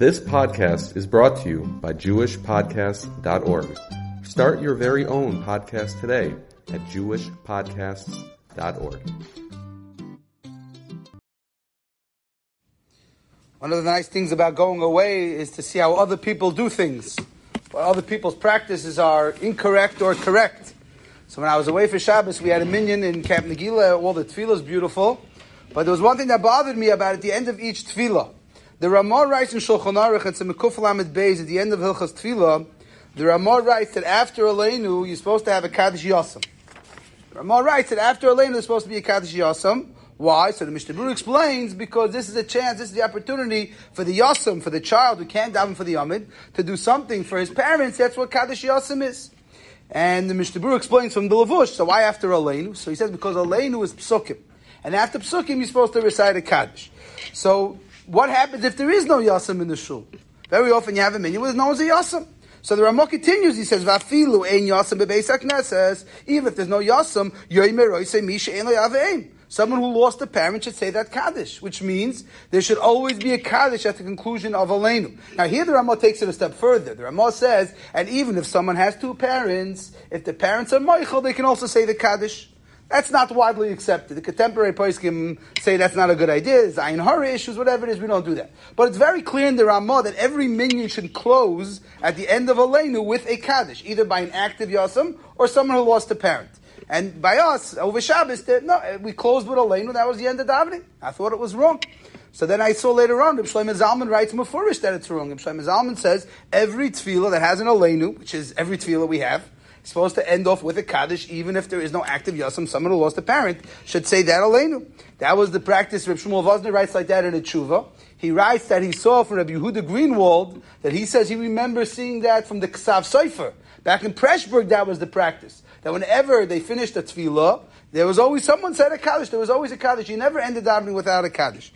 This podcast is brought to you by JewishPodcasts.org. Start your very own podcast today at JewishPodcasts.org. One of the nice things about going away is to see how other people do things. What other people's practices are incorrect or correct. So when I was away for Shabbos, we had a minyan in Camp Nagila. All the tefillah is beautiful. But there was one thing that bothered me about at the end of each tefillah. The Ramah writes in Shulchan Aruch, and in Mekuf Lamed Beis, at the end of Hilchas Tefillah, the Ramah writes that after Aleinu, you're supposed to have a Kaddish Yasam. The Ramah writes that after Aleinu, there's supposed to be a Kaddish Yasam. Why? So the Mishnah Berurah explains because this is a chance, this is the opportunity for the Yasam, for the child who can't daven for the Yamid, to do something for his parents. That's what Kaddish Yasam is. And the Mishnah Berurah explains from the Lavush, so why after Aleinu? So he says because Aleinu is Psukim. And after Psukim, you're supposed to recite a Kaddish. So what happens if there is no yasam in the shul? Very often you have a minyan where no one's a yasam. So the Ramah continues. He says, "Vafilu ein bebeis says Even if there's no say misha Someone who lost a parent should say that kaddish, which means there should always be a kaddish at the conclusion of Aleinu. Now here the Ramah takes it a step further. The Ramah says, and even if someone has two parents, if the parents are mochel, they can also say the kaddish. That's not widely accepted. The contemporary poskim say that's not a good idea. It's Ayin Hara issues, whatever it is, we don't do that. But it's very clear in the Ramah that every minyan should close at the end of Aleinu with a Kaddish, either by an active Yasam or someone who lost a parent. And by us, over Shabbos, no, we closed with Aleinu, that was the end of davening. I thought it was wrong. So then I saw later on, Reb Shlomo Zalman writes Mefurish that it's wrong. Reb Shlomo Zalman says every tefillah that has an Aleinu, which is every tefillah we have, supposed to end off with a kaddish, even if there is no active yasam. Someone who lost a parent should say that aleinu. That was the practice. Reb Shmuel Vosner writes like that in a tshuva. He writes that he saw from Rabbi Yehuda Greenwald that he says he remembers seeing that from the Ksav Sofer. Back in Pressburg, that was the practice. That whenever they finished a tefillah, there was always someone said a kaddish. There was always a kaddish. You never ended davening without a kaddish,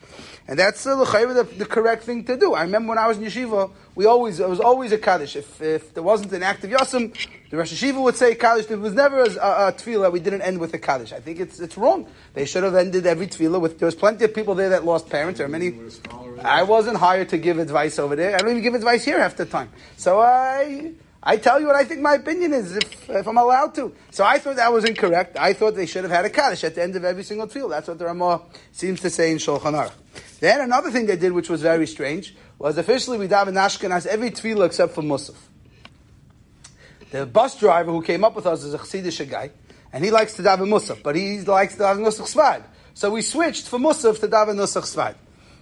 and that's uh, the, the correct thing to do. I remember when I was in yeshiva, we always it was always a kaddish. If, if there wasn't an active yasam, the Rosh Yeshiva would say kaddish. There was never a, a, a tefillah we didn't end with a kaddish. I think it's it's wrong. They should have ended every tefillah with. There was plenty of people there that lost parents. There are many. I wasn't hired to give advice over there. I don't even give advice here half the time. So I. I tell you what I think my opinion is, if, if I'm allowed to. So I thought that was incorrect. I thought they should have had a Kaddish at the end of every single tefillah. That's what the Ramah seems to say in Shulchan Aruch. Then another thing they did, which was very strange, was officially we daven Ashkenaz every tefillah except for Musaf. The bus driver who came up with us is a Chassidish guy, and he likes to daven Musaf, but he likes to daven Nusach Sfard. So we switched from Musaf to daven Nusach Sfard.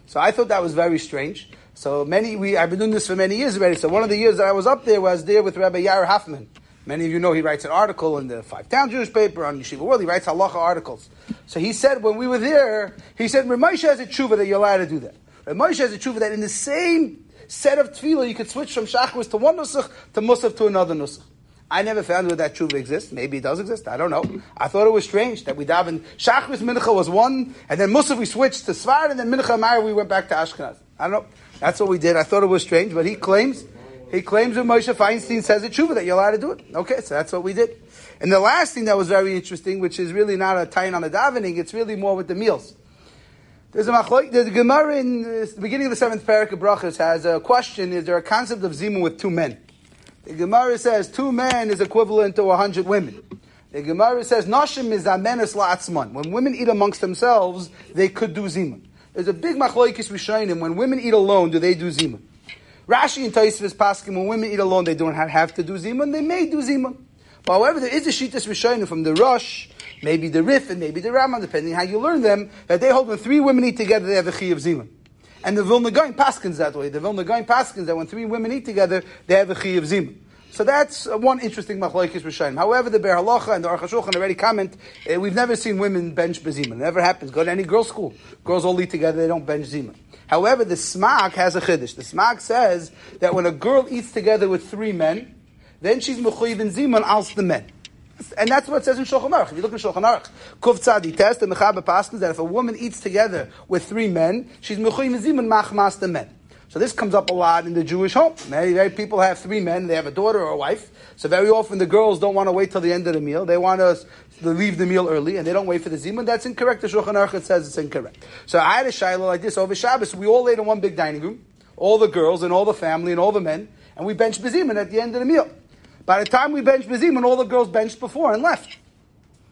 So I thought that was very strange. So many, we, I've been doing this for many years already. So one of the years that I was up there was there with Rabbi Yair Hoffman. Many of you know he writes an article in the Five Town Jewish paper on Yeshiva World. He writes halacha articles. So he said when we were there, he said Ramosha has a tshuva that you're allowed to do that. Ramosha has a tshuva that in the same set of tefillah you could switch from shachris to one nusach to musaf to another nusach. I never found where that tshuva exists. Maybe it does exist. I don't know. I thought it was strange that we davened shachris mincha was one, and then musaf we switched to sfard, and then mincha mar we went back to Ashkenaz. I don't know. That's what we did. I thought it was strange, but he claims he claims that Moshe Feinstein says it's true that you're allowed to do it. Okay, so that's what we did. And the last thing that was very interesting, which is really not a tie on the davening, it's really more with the meals. There's a machloik, the Gemara in uh, the beginning of the seventh parak of Brachas has a question, is there a concept of zimun with two men? The Gemara says two men is equivalent to a hundred women. The Gemara says, Nashim is amenes la'atzman. When women eat amongst themselves, they could do zimun. There's a big machlokes rishonim. When women eat alone, do they do zimun? Rashi and Tosfos paskin when women eat alone, they don't have, have to do zimun. They may do zimun. But however, there is a shitas rishonim from the Rosh, maybe the Rif, and maybe the Rama, depending how you learn them, that they hold when three women eat together, they have a chi of zimun. And the Vilna Gaon paskins that way. The Vilna Gaon paskins that when three women eat together, they have a chi of zimun. So that's one interesting machlokes Rishonim. However, the Be'er Halacha and the Aruch already comment, uh, we've never seen women bench bezimun. It never happens. Go to any girls' school. Girls all eat together, they don't bench zimun. However, the Smak has a chiddush. The Smak says that when a girl eats together with three men, then she's mechuyiv in zimun als the men. And that's what it says in Shulchan Aruch. If you look in Shulchan Aruch, Kuf Tzadi Tes, the Mechaber Paskins, that if a woman eats together with three men, she's mechuyiv in zimun machmas the men. So this comes up a lot in the Jewish home. Many, many people have three men, they have a daughter or a wife. So very often the girls don't want to wait till the end of the meal. They want to leave the meal early and they don't wait for the zimun. That's incorrect. The Shulchan Aruch says it's incorrect. So I had a shiloh like this over Shabbos. We all ate in one big dining room. all the girls and all the family and all the men, and we bench bezimun at the end of the meal. By the time we bench bezimun, all the girls benched before and left.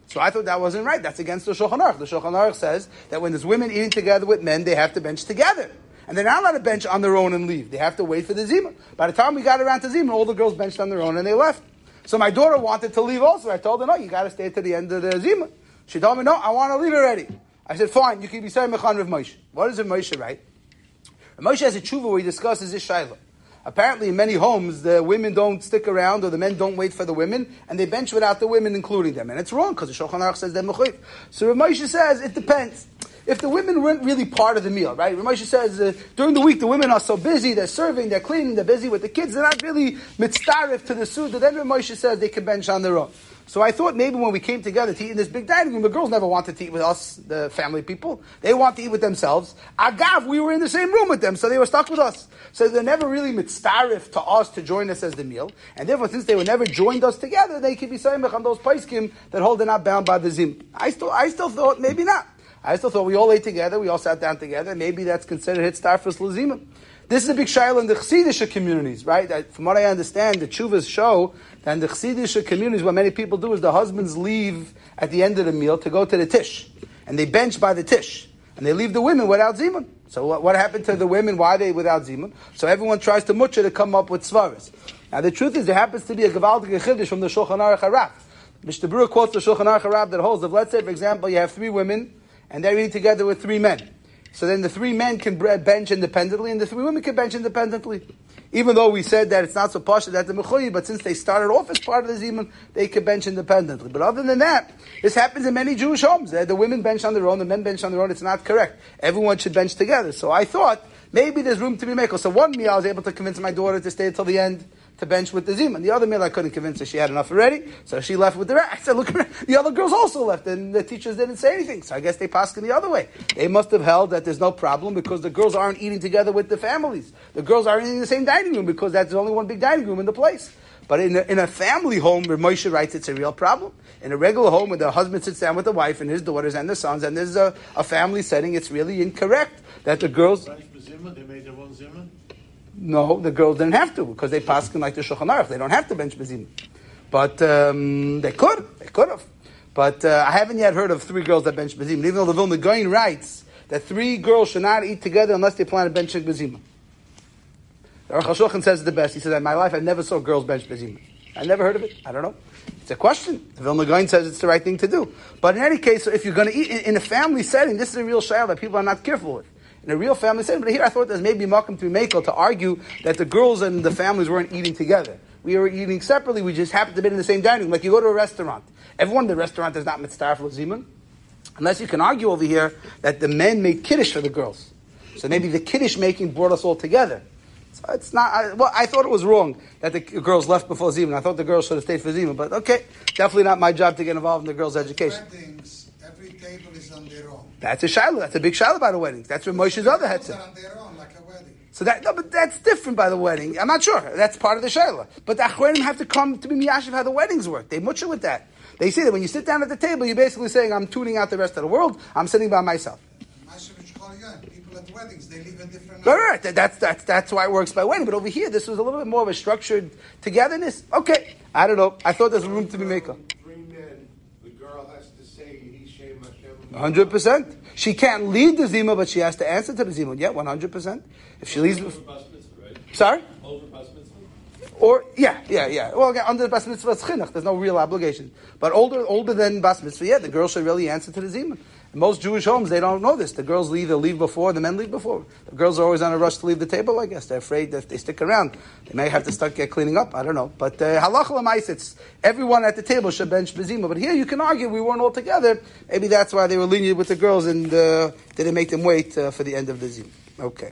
So I thought that wasn't right. That's against the Shulchan Aruch. The Shulchan Aruch says that when there's women eating together with men, they have to bench together. And they're not allowed to bench on their own and leave. They have to wait for the Zima. By the time we got around to Zima, all the girls benched on their own and they left. So my daughter wanted to leave also. I told her, no, you got to stay to the end of the Zima. She told me, no, I want to leave already. I said, fine, you can be saying Mechan Rav Moshe. What is Rav Moshe right? Rav Moshe has a tshuva where he discusses this shaila. Apparently, in many homes, the women don't stick around or the men don't wait for the women, and they bench without the women including them. And it's wrong because the Shulchan Aruch says they're mechuyev. So Rav Moshe says it depends. If the women weren't really part of the meal, right? Rav says uh, during the week the women are so busy, they're serving, they're cleaning, they're busy with the kids, they're not really mitzdarif to the suit. Then Rav says they can bench on their own. So I thought maybe when we came together to eat in this big dining room, the girls never wanted to eat with us, the family people. They want to eat with themselves. Agav, we were in the same room with them, so they were stuck with us. So they're never really mitzdarif to us to join us as the meal. And therefore, since they were never joined us together, they could be saying on those paiskim that hold they're not bound by the zim. I still, I still thought maybe not. I still thought we all ate together, we all sat down together. Maybe that's considered hit starfus lazima. This is a big shaila in the Chassidish communities, right? From what I understand, the chuvas show that in the Chassidish communities, what many people do is the husbands leave at the end of the meal to go to the tish, and they bench by the tish, and they leave the women without zimun. So what, what happened to the women? Why they without zimun? So everyone tries to mutcha to come up with svaras. Now the truth is, there happens to be a gavaldik chiddush from the Shulchan Aruch. Mishnah Berurah quotes the Shulchan Aruch that holds that let's say, for example, you have three women and they're eating together with three men. So then the three men can bench independently, and the three women can bench independently. Even though we said that it's not so posh that the mechuyi, but since they started off as part of the zimun, they can bench independently. But other than that, this happens in many Jewish homes. The women bench on their own, the men bench on their own. It's not correct. Everyone should bench together. So I thought maybe there's room to be made. So one meal I was able to convince my daughter to stay until the end to bench with the Zima. The other meal I couldn't convince her she had enough already, so she left with the rest. I said, look, the other girls also left, and the teachers didn't say anything. So I guess they passed in the other way. They must have held that there's no problem because the girls aren't eating together with the families. The girls are eating in the same dining room because that's the only one big dining room in the place. But in a, in a family home where Moshe writes it's a real problem. In a regular home where the husband sits down with the wife and his daughters and the sons, and there's a, a family setting, it's really incorrect that the girls. They made their own? No, the girls didn't have to because they passed like the Shulchan Aruch. They don't have to bench bezim, but um, they could. They could have. But uh, I haven't yet heard of three girls that bench bezim. Even though the Vilna Gaon writes that three girls should not eat together unless they plan to bench bezim. The Aruch HaShulchan says the best. He said, "In my life, I never saw girls bench bezim. I never heard of it. I don't know. It's a question. The Vilna Gaon says it's the right thing to do. But in any case, if you're going to eat in a family setting, this is a real shayla that people are not careful with in a real family setting. But here I thought there's maybe makom to Makel to argue that the girls and the families weren't eating together. We were eating separately. We just happened to be in the same dining room. Like you go to a restaurant. Everyone in the restaurant is not mitzvah for zimun. Unless you can argue over here that the men made kiddush for the girls. So maybe the kiddush making brought us all together. So it's not. I, well, I thought it was wrong that the girls left before zimun. I thought the girls should have stayed for zimun. But okay, definitely not my job to get involved in the girls' education. Every table is on their own. That's a shiloh. That's a big shiloh by the weddings. That's what Moshe's other head Tables said. are on their own, like a wedding. So that no, but that's different by the wedding. I'm not sure. That's part of the shiloh. But the achronim have to come to be miyashiv how the weddings work. They mucha with that. They say that when you sit down at the table, you're basically saying, "I'm tuning out the rest of the world. I'm sitting by myself." Mashiach Shchol Yom, People at weddings, they live in different. Right, right. That- That's that's that's why it works by wedding. But over here, this was a little bit more of a structured togetherness. Okay, I don't know. I thought there's room to be maker. 100%. She can't lead the Zima, but she has to answer to the Zima. Yeah, 100%. If she leads. Over right? Sorry? Over or yeah, yeah, yeah. Well, again, under the bas mitzvah, it's chinuch. There's no real obligation. But older, older than bas mitzvah, yeah, the girl should really answer to the zima. Most Jewish homes, they don't know this. The girls either leave before, the men leave before. The girls are always on a rush to leave the table. I guess they're afraid that if they stick around, they may have to start get cleaning up. I don't know. But uh, halacha lemais, it's everyone at the table should bench bezima. But here you can argue we weren't all together. Maybe that's why they were lenient with the girls and uh, didn't make them wait uh, for the end of the zima. Okay.